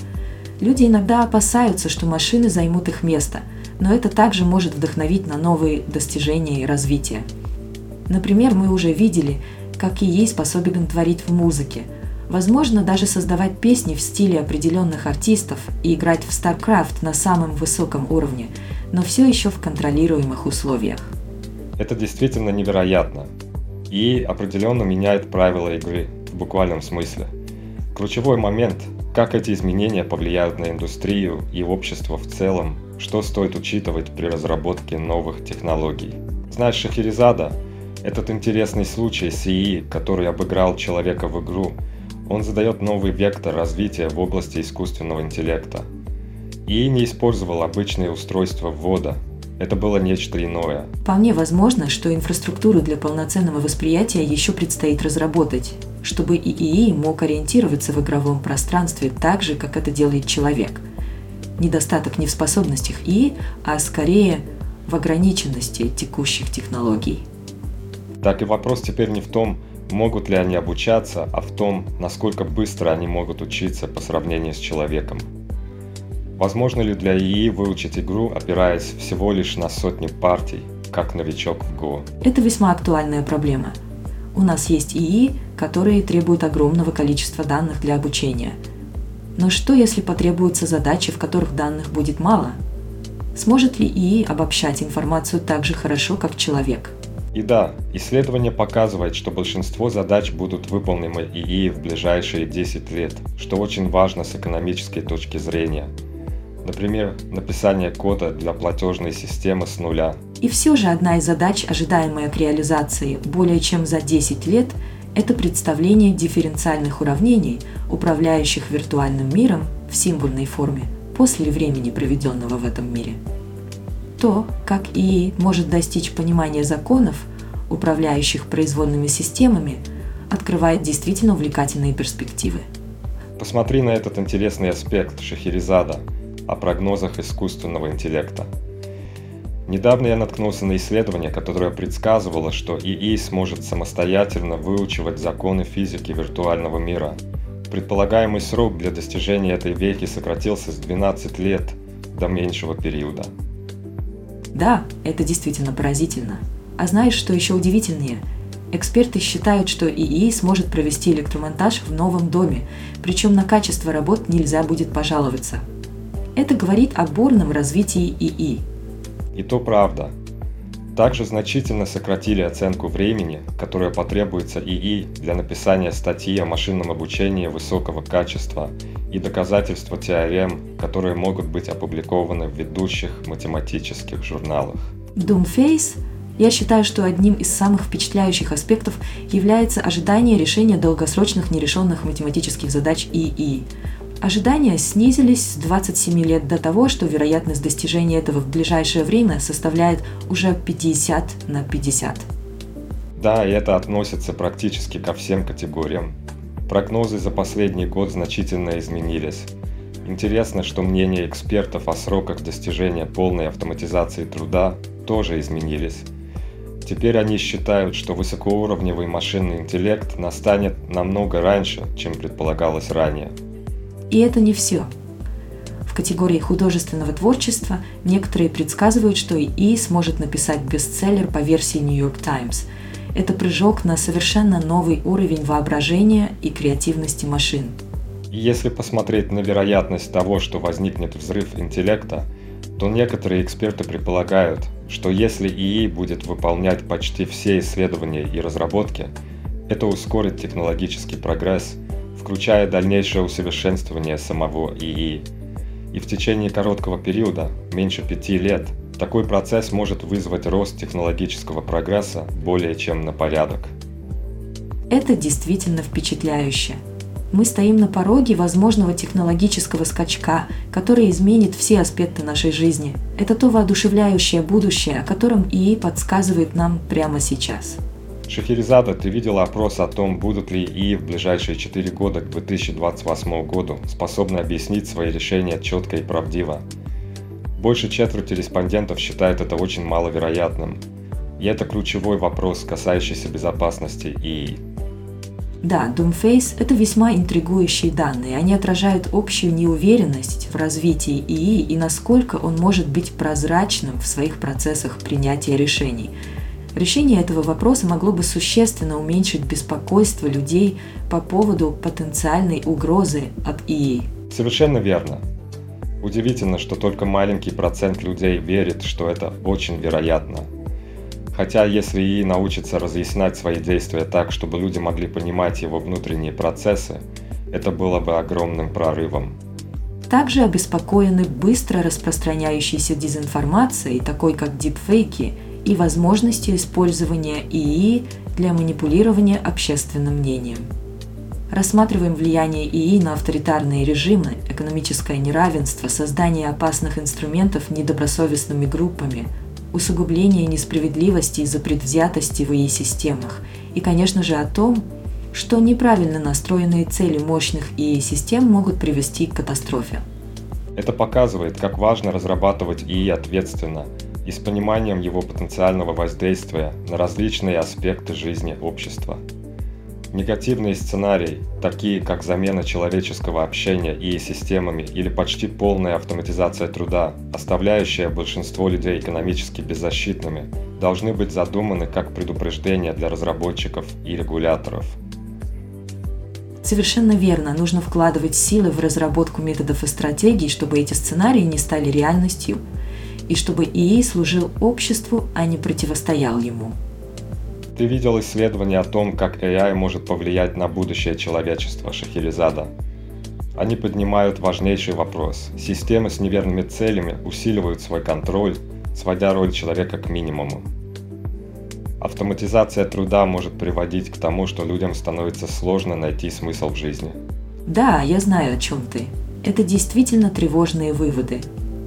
Speaker 2: Люди иногда опасаются, что машины займут их место, но это также может вдохновить на новые достижения и развитие. Например, мы уже видели, как и ей способен творить в музыке. Возможно, даже создавать песни в стиле определенных артистов и играть в StarCraft на самом высоком уровне, но все еще в контролируемых условиях.
Speaker 1: Это действительно невероятно. И определенно меняет правила игры в буквальном смысле. Ключевой момент – как эти изменения повлияют на индустрию и общество в целом, что стоит учитывать при разработке новых технологий. Знаешь, Шахерезада этот интересный случай с ИИ, который обыграл человека в игру, он задает новый вектор развития в области искусственного интеллекта. ИИ не использовал обычные устройства ввода, это было нечто иное.
Speaker 2: Вполне возможно, что инфраструктуру для полноценного восприятия еще предстоит разработать, чтобы ИИ мог ориентироваться в игровом пространстве так же, как это делает человек. Недостаток не в способностях ИИ, а скорее в ограниченности текущих технологий
Speaker 1: так и вопрос теперь не в том, могут ли они обучаться, а в том, насколько быстро они могут учиться по сравнению с человеком. Возможно ли для ИИ выучить игру, опираясь всего лишь на сотни партий, как новичок в Go?
Speaker 2: Это весьма актуальная проблема. У нас есть ИИ, которые требуют огромного количества данных для обучения. Но что, если потребуются задачи, в которых данных будет мало? Сможет ли ИИ обобщать информацию так же хорошо, как человек?
Speaker 1: И да, исследование показывает, что большинство задач будут выполнены ИИ в ближайшие 10 лет, что очень важно с экономической точки зрения. Например, написание кода для платежной системы с нуля.
Speaker 2: И все же одна из задач, ожидаемая к реализации более чем за 10 лет, Это представление дифференциальных уравнений, управляющих виртуальным миром в символьной форме после времени, проведенного в этом мире. То, как ИИ может достичь понимания законов, управляющих производными системами, открывает действительно увлекательные перспективы.
Speaker 1: Посмотри на этот интересный аспект Шахерезада о прогнозах искусственного интеллекта. Недавно я наткнулся на исследование, которое предсказывало, что ИИ сможет самостоятельно выучивать законы физики виртуального мира. Предполагаемый срок для достижения этой веки сократился с 12 лет до меньшего периода.
Speaker 2: Да, это действительно поразительно. А знаешь, что еще удивительнее? Эксперты считают, что ИИ сможет провести электромонтаж в новом доме, причем на качество работ нельзя будет пожаловаться. Это говорит о бурном развитии ИИ –
Speaker 1: и то правда. Также значительно сократили оценку времени, которое потребуется ИИ для написания статьи о машинном обучении высокого качества и доказательства теорем, которые могут быть опубликованы в ведущих математических журналах.
Speaker 2: Doomface я считаю, что одним из самых впечатляющих аспектов является ожидание решения долгосрочных нерешенных математических задач ИИ. Ожидания снизились с 27 лет до того, что вероятность достижения этого в ближайшее время составляет уже 50 на 50.
Speaker 1: Да, и это относится практически ко всем категориям. Прогнозы за последний год значительно изменились. Интересно, что мнения экспертов о сроках достижения полной автоматизации труда тоже изменились. Теперь они считают, что высокоуровневый машинный интеллект настанет намного раньше, чем предполагалось ранее –
Speaker 2: и это не все. В категории художественного творчества некоторые предсказывают, что ИИ сможет написать бестселлер по версии New York Times. Это прыжок на совершенно новый уровень воображения и креативности машин.
Speaker 1: Если посмотреть на вероятность того, что возникнет взрыв интеллекта, то некоторые эксперты предполагают, что если ИИ будет выполнять почти все исследования и разработки, это ускорит технологический прогресс – включая дальнейшее усовершенствование самого ИИ. И в течение короткого периода, меньше пяти лет, такой процесс может вызвать рост технологического прогресса более чем на порядок.
Speaker 2: Это действительно впечатляюще. Мы стоим на пороге возможного технологического скачка, который изменит все аспекты нашей жизни. Это то воодушевляющее будущее, о котором ИИ подсказывает нам прямо сейчас.
Speaker 1: Шахерезада, ты видела опрос о том, будут ли ИИ в ближайшие 4 года к 2028 году способны объяснить свои решения четко и правдиво. Больше четверти респондентов считают это очень маловероятным. И это ключевой вопрос, касающийся безопасности ИИ.
Speaker 2: Да, Doomface – это весьма интригующие данные. Они отражают общую неуверенность в развитии ИИ и насколько он может быть прозрачным в своих процессах принятия решений – Решение этого вопроса могло бы существенно уменьшить беспокойство людей по поводу потенциальной угрозы от ИИ.
Speaker 1: Совершенно верно. Удивительно, что только маленький процент людей верит, что это очень вероятно. Хотя если ИИ научится разъяснять свои действия так, чтобы люди могли понимать его внутренние процессы, это было бы огромным прорывом.
Speaker 2: Также обеспокоены быстро распространяющейся дезинформацией, такой как дипфейки – и возможностью использования ИИ для манипулирования общественным мнением. Рассматриваем влияние ИИ на авторитарные режимы, экономическое неравенство, создание опасных инструментов недобросовестными группами, усугубление несправедливости из-за предвзятости в ИИ-системах и, конечно же, о том, что неправильно настроенные цели мощных ИИ-систем могут привести к катастрофе.
Speaker 1: Это показывает, как важно разрабатывать ИИ ответственно – и с пониманием его потенциального воздействия на различные аспекты жизни общества. Негативные сценарии, такие как замена человеческого общения и системами или почти полная автоматизация труда, оставляющая большинство людей экономически беззащитными, должны быть задуманы как предупреждение для разработчиков и регуляторов.
Speaker 2: Совершенно верно, нужно вкладывать силы в разработку методов и стратегий, чтобы эти сценарии не стали реальностью – и чтобы ИИ служил обществу, а не противостоял ему.
Speaker 1: Ты видел исследование о том, как AI может повлиять на будущее человечества Шахерезада. Они поднимают важнейший вопрос. Системы с неверными целями усиливают свой контроль, сводя роль человека к минимуму. Автоматизация труда может приводить к тому, что людям становится сложно найти смысл в жизни.
Speaker 2: Да, я знаю, о чем ты. Это действительно тревожные выводы.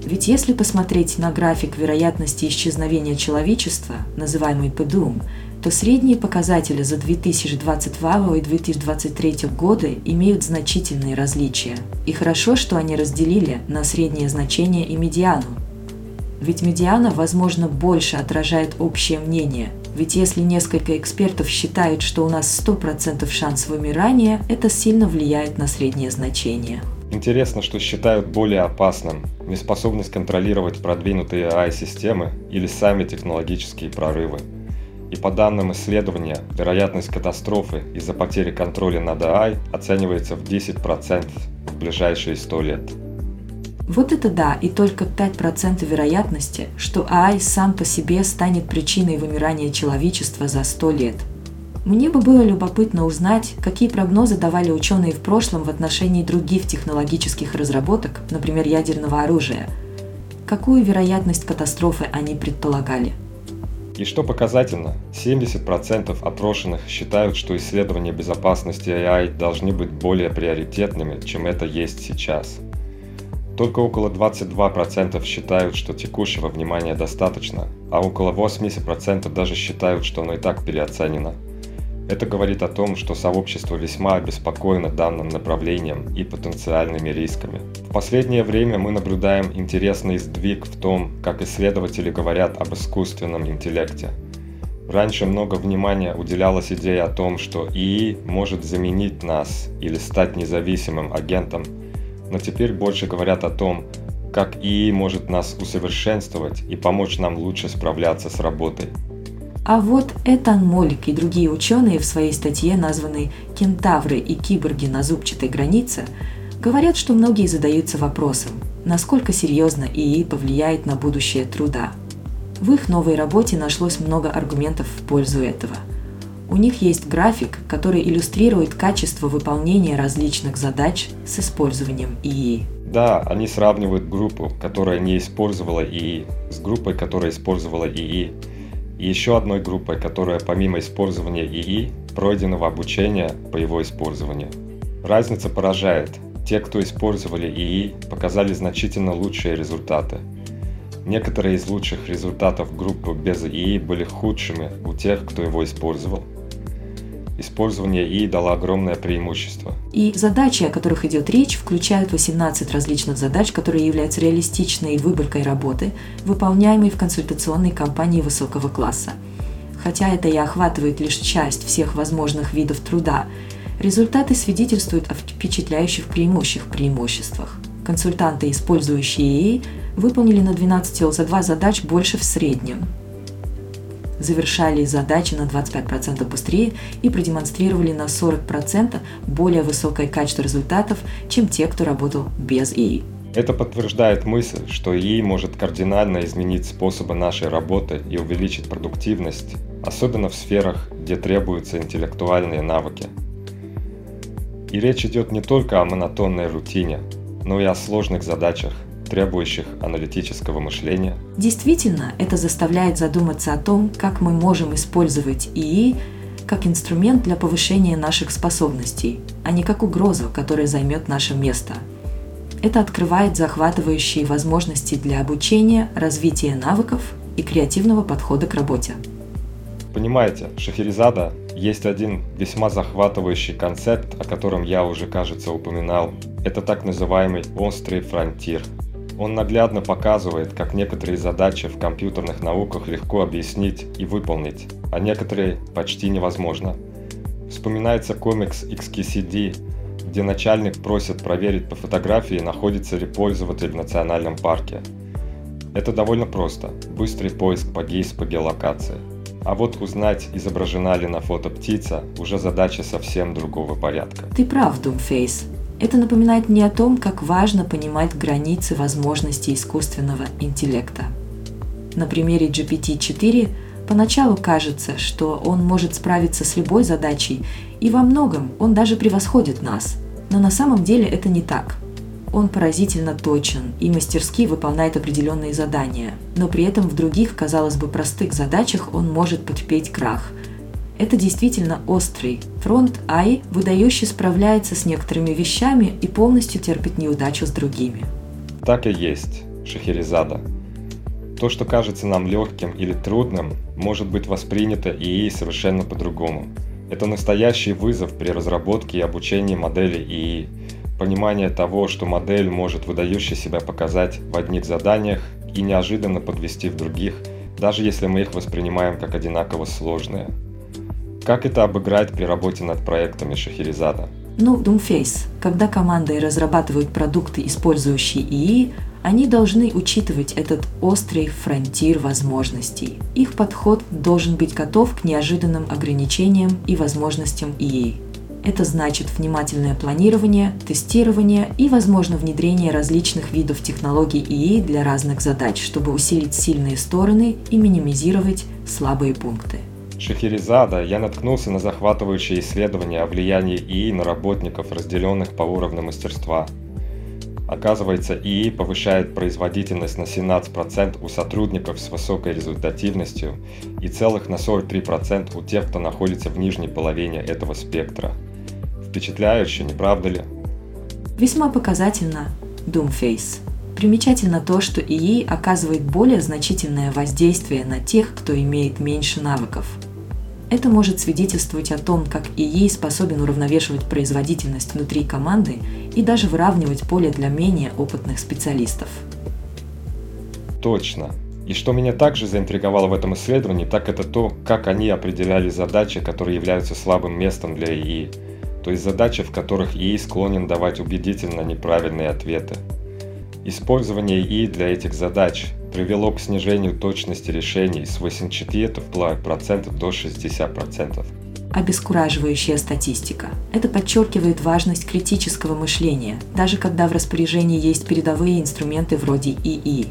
Speaker 2: Ведь если посмотреть на график вероятности исчезновения человечества, называемый ПДУМ, то средние показатели за 2022 и 2023 годы имеют значительные различия. И хорошо, что они разделили на среднее значение и медиану. Ведь медиана, возможно, больше отражает общее мнение. Ведь если несколько экспертов считают, что у нас 100% шанс вымирания, это сильно влияет на среднее значение.
Speaker 1: Интересно, что считают более опасным неспособность контролировать продвинутые AI-системы или сами технологические прорывы. И по данным исследования, вероятность катастрофы из-за потери контроля над AI оценивается в 10% в ближайшие 100 лет.
Speaker 2: Вот это да, и только 5% вероятности, что AI сам по себе станет причиной вымирания человечества за 100 лет. Мне бы было любопытно узнать, какие прогнозы давали ученые в прошлом в отношении других технологических разработок, например, ядерного оружия. Какую вероятность катастрофы они предполагали?
Speaker 1: И что показательно, 70% опрошенных считают, что исследования безопасности AI должны быть более приоритетными, чем это есть сейчас. Только около 22% считают, что текущего внимания достаточно, а около 80% даже считают, что оно и так переоценено – это говорит о том, что сообщество весьма обеспокоено данным направлением и потенциальными рисками. В последнее время мы наблюдаем интересный сдвиг в том, как исследователи говорят об искусственном интеллекте. Раньше много внимания уделялось идее о том, что ИИ может заменить нас или стать независимым агентом, но теперь больше говорят о том, как ИИ может нас усовершенствовать и помочь нам лучше справляться с работой.
Speaker 2: А вот Этан Молик и другие ученые в своей статье, названной «Кентавры и киборги на зубчатой границе», говорят, что многие задаются вопросом, насколько серьезно ИИ повлияет на будущее труда. В их новой работе нашлось много аргументов в пользу этого. У них есть график, который иллюстрирует качество выполнения различных задач с использованием ИИ.
Speaker 1: Да, они сравнивают группу, которая не использовала ИИ, с группой, которая использовала ИИ, еще одной группой, которая помимо использования ИИ, пройденного обучения по его использованию. Разница поражает. Те, кто использовали ИИ, показали значительно лучшие результаты. Некоторые из лучших результатов группы без ИИ были худшими у тех, кто его использовал использование ИИ дало огромное преимущество.
Speaker 2: И задачи, о которых идет речь, включают 18 различных задач, которые являются реалистичной выборкой работы, выполняемой в консультационной компании высокого класса. Хотя это и охватывает лишь часть всех возможных видов труда, результаты свидетельствуют о впечатляющих преимущих преимуществах. Консультанты, использующие ИИ, выполнили на 12 ЛЗ2 задач больше в среднем, завершали задачи на 25% быстрее и продемонстрировали на 40% более высокое качество результатов, чем те, кто работал без ИИ.
Speaker 1: Это подтверждает мысль, что ИИ может кардинально изменить способы нашей работы и увеличить продуктивность, особенно в сферах, где требуются интеллектуальные навыки. И речь идет не только о монотонной рутине, но и о сложных задачах, требующих аналитического мышления.
Speaker 2: Действительно, это заставляет задуматься о том, как мы можем использовать ИИ как инструмент для повышения наших способностей, а не как угрозу, которая займет наше место. Это открывает захватывающие возможности для обучения, развития навыков и креативного подхода к работе.
Speaker 1: Понимаете, Шахерезада есть один весьма захватывающий концепт, о котором я уже, кажется, упоминал. Это так называемый острый фронтир – он наглядно показывает, как некоторые задачи в компьютерных науках легко объяснить и выполнить, а некоторые почти невозможно. Вспоминается комикс XKCD, где начальник просит проверить по фотографии, находится ли пользователь в национальном парке. Это довольно просто. Быстрый поиск по гейс по геолокации. А вот узнать, изображена ли на фото птица, уже задача совсем другого порядка.
Speaker 2: Ты прав, Думфейс. Это напоминает мне о том, как важно понимать границы возможностей искусственного интеллекта. На примере GPT-4 поначалу кажется, что он может справиться с любой задачей, и во многом он даже превосходит нас. Но на самом деле это не так. он поразительно точен и мастерски выполняет определенные задания, но при этом в других, казалось бы, простых задачах он может потерпеть крах. Это действительно острый. Фронт AI выдающе справляется с некоторыми вещами и полностью терпит неудачу с другими.
Speaker 1: Так и есть, Шахерезада. То, что кажется нам легким или трудным, может быть воспринято ИИ совершенно по-другому. Это настоящий вызов при разработке и обучении модели ИИ. Понимание того, что модель может выдающе себя показать в одних заданиях и неожиданно подвести в других, даже если мы их воспринимаем как одинаково сложные. Как это обыграть при работе над проектами Шахерезада?
Speaker 2: Ну, Doomface. Когда команды разрабатывают продукты, использующие ИИ, они должны учитывать этот острый фронтир возможностей. Их подход должен быть готов к неожиданным ограничениям и возможностям ИИ. Это значит внимательное планирование, тестирование и, возможно, внедрение различных видов технологий ИИ для разных задач, чтобы усилить сильные стороны и минимизировать слабые пункты.
Speaker 1: Шахерезада я наткнулся на захватывающие исследования о влиянии ИИ на работников, разделенных по уровню мастерства – Оказывается, ИИ повышает производительность на 17% у сотрудников с высокой результативностью и целых на 43% у тех, кто находится в нижней половине этого спектра. Впечатляюще, не правда ли?
Speaker 2: Весьма показательно Doomface. Примечательно то, что ИИ оказывает более значительное воздействие на тех, кто имеет меньше навыков – это может свидетельствовать о том, как ИИ способен уравновешивать производительность внутри команды и даже выравнивать поле для менее опытных специалистов.
Speaker 1: Точно. И что меня также заинтриговало в этом исследовании, так это то, как они определяли задачи, которые являются слабым местом для ИИ, то есть задачи, в которых ИИ склонен давать убедительно неправильные ответы. Использование ИИ для этих задач привело к снижению точности решений с 84% до 60%.
Speaker 2: Обескураживающая статистика. Это подчеркивает важность критического мышления, даже когда в распоряжении есть передовые инструменты вроде ИИ.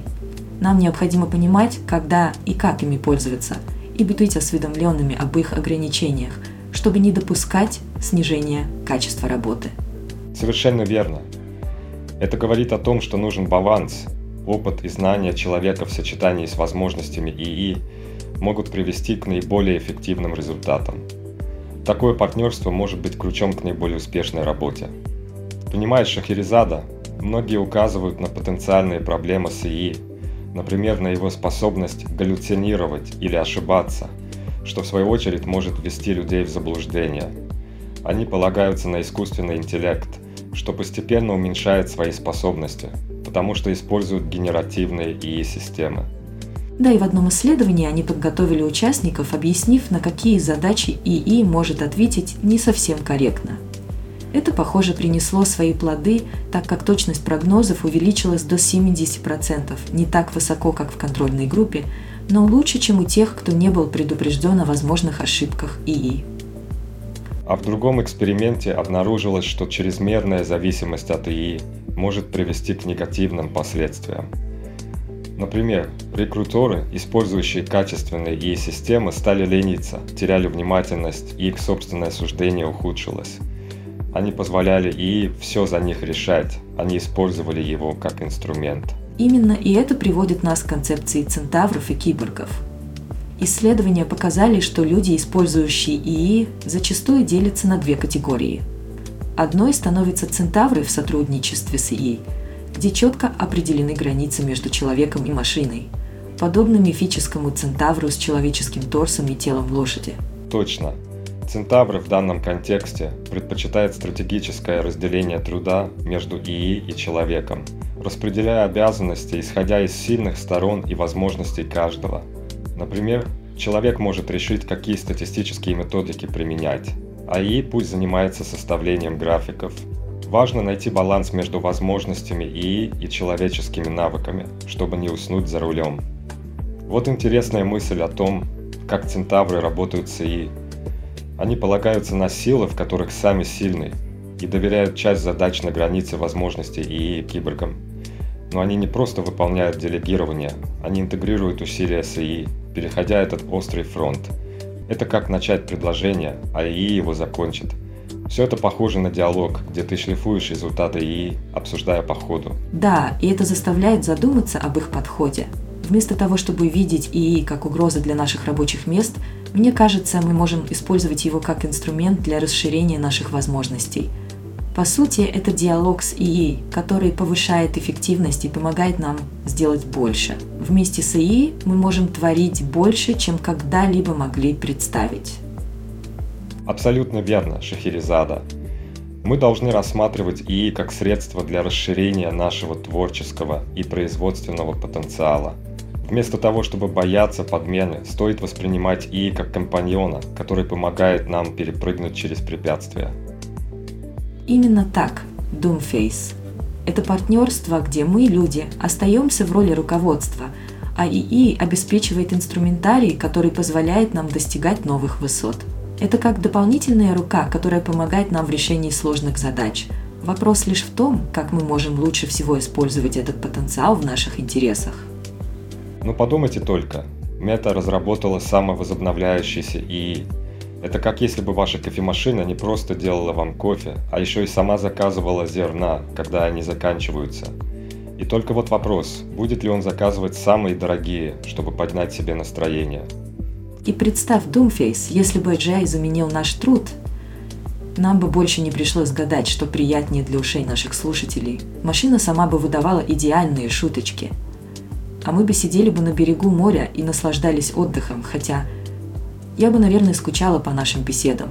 Speaker 2: Нам необходимо понимать, когда и как ими пользоваться, и быть осведомленными об их ограничениях, чтобы не допускать снижения качества работы.
Speaker 1: Совершенно верно. Это говорит о том, что нужен баланс опыт и знания человека в сочетании с возможностями ИИ могут привести к наиболее эффективным результатам. Такое партнерство может быть ключом к наиболее успешной работе. Понимаешь, Шахерезада, многие указывают на потенциальные проблемы с ИИ, например, на его способность галлюцинировать или ошибаться, что в свою очередь может ввести людей в заблуждение. Они полагаются на искусственный интеллект, что постепенно уменьшает свои способности – потому что используют генеративные ИИ-системы.
Speaker 2: Да и в одном исследовании они подготовили участников, объяснив, на какие задачи ИИ может ответить не совсем корректно. Это, похоже, принесло свои плоды, так как точность прогнозов увеличилась до 70%, не так высоко, как в контрольной группе, но лучше, чем у тех, кто не был предупрежден о возможных ошибках ИИ.
Speaker 1: А в другом эксперименте обнаружилось, что чрезмерная зависимость от ИИ может привести к негативным последствиям. Например, рекрутеры, использующие качественные ИИ-системы, стали лениться, теряли внимательность и их собственное суждение ухудшилось. Они позволяли ИИ все за них решать, они использовали его как инструмент.
Speaker 2: Именно и это приводит нас к концепции центавров и киборгов. Исследования показали, что люди, использующие ИИ, зачастую делятся на две категории – Одной становятся центавры в сотрудничестве с ИИ, где четко определены границы между человеком и машиной, подобно мифическому центавру с человеческим торсом и телом лошади.
Speaker 1: Точно. Центавры в данном контексте предпочитают стратегическое разделение труда между ИИ и человеком, распределяя обязанности, исходя из сильных сторон и возможностей каждого. Например, человек может решить, какие статистические методики применять, АИ пусть занимается составлением графиков. Важно найти баланс между возможностями ИИ и человеческими навыками, чтобы не уснуть за рулем. Вот интересная мысль о том, как центавры работают с ИИ. Они полагаются на силы, в которых сами сильны, и доверяют часть задач на границе возможностей ИИ киборгам. Но они не просто выполняют делегирование, они интегрируют усилия с ИИ, переходя этот острый фронт – это как начать предложение, а ИИ его закончит. Все это похоже на диалог, где ты шлифуешь результаты ИИ, обсуждая по ходу.
Speaker 2: Да, и это заставляет задуматься об их подходе. Вместо того, чтобы видеть ИИ как угрозу для наших рабочих мест, мне кажется, мы можем использовать его как инструмент для расширения наших возможностей. По сути, это диалог с ИИ, который повышает эффективность и помогает нам сделать больше. Вместе с ИИ мы можем творить больше, чем когда-либо могли представить.
Speaker 1: Абсолютно верно, Шахерезада. Мы должны рассматривать ИИ как средство для расширения нашего творческого и производственного потенциала. Вместо того, чтобы бояться подмены, стоит воспринимать ИИ как компаньона, который помогает нам перепрыгнуть через препятствия.
Speaker 2: Именно так, Doomface. Это партнерство, где мы, люди, остаемся в роли руководства, а ИИ обеспечивает инструментарий, который позволяет нам достигать новых высот – это как дополнительная рука, которая помогает нам в решении сложных задач. Вопрос лишь в том, как мы можем лучше всего использовать этот потенциал в наших интересах.
Speaker 1: Ну подумайте только, Мета разработала самовозобновляющийся ИИ. Это как если бы ваша кофемашина не просто делала вам кофе, а еще и сама заказывала зерна, когда они заканчиваются. И только вот вопрос, будет ли он заказывать самые дорогие, чтобы поднять себе настроение –
Speaker 2: и представь, Doomface, если бы AGI заменил наш труд, нам бы больше не пришлось гадать, что приятнее для ушей наших слушателей. Машина сама бы выдавала идеальные шуточки. А мы бы сидели бы на берегу моря и наслаждались отдыхом, хотя я бы, наверное, скучала по нашим беседам.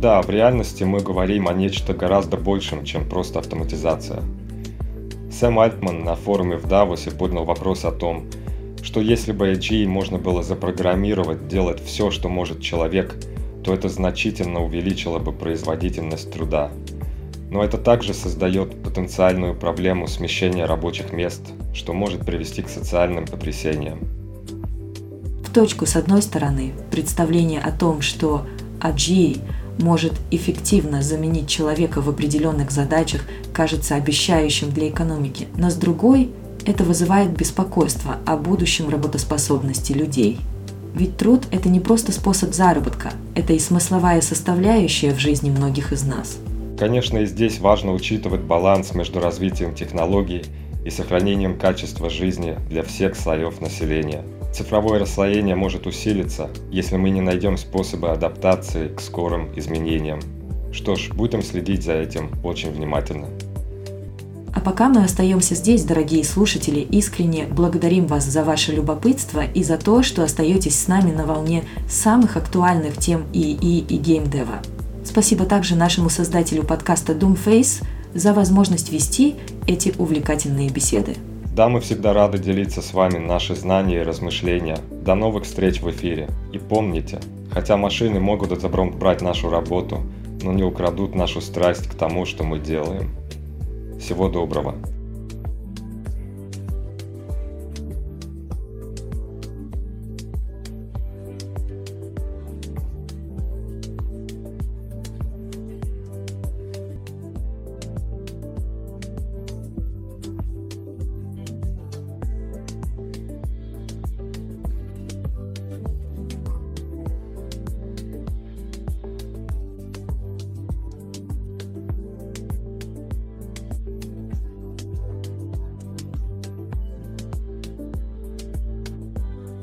Speaker 1: Да, в реальности мы говорим о нечто гораздо большем, чем просто автоматизация. Сэм Альтман на форуме в Давосе поднял вопрос о том, что если бы AGI можно было запрограммировать делать все, что может человек, то это значительно увеличило бы производительность труда. Но это также создает потенциальную проблему смещения рабочих мест, что может привести к социальным потрясениям.
Speaker 2: Точку, с одной стороны, представление о том, что AGI может эффективно заменить человека в определенных задачах, кажется обещающим для экономики, но с другой – это вызывает беспокойство о будущем работоспособности людей. Ведь труд – это не просто способ заработка, это и смысловая составляющая в жизни многих из нас.
Speaker 1: Конечно, и здесь важно учитывать баланс между развитием технологий и сохранением качества жизни для всех слоев населения. Цифровое расслоение может усилиться, если мы не найдем способы адаптации к скорым изменениям. Что ж, будем следить за этим очень внимательно.
Speaker 2: А пока мы остаемся здесь, дорогие слушатели, искренне благодарим вас за ваше любопытство и за то, что остаетесь с нами на волне самых актуальных тем ИИ и геймдева. Спасибо также нашему создателю подкаста Doomface за возможность вести эти увлекательные беседы.
Speaker 1: Да, мы всегда рады делиться с вами наши знания и размышления. До новых встреч в эфире. И помните, хотя машины могут отобрать нашу работу, но не украдут нашу страсть к тому, что мы делаем. Всего доброго.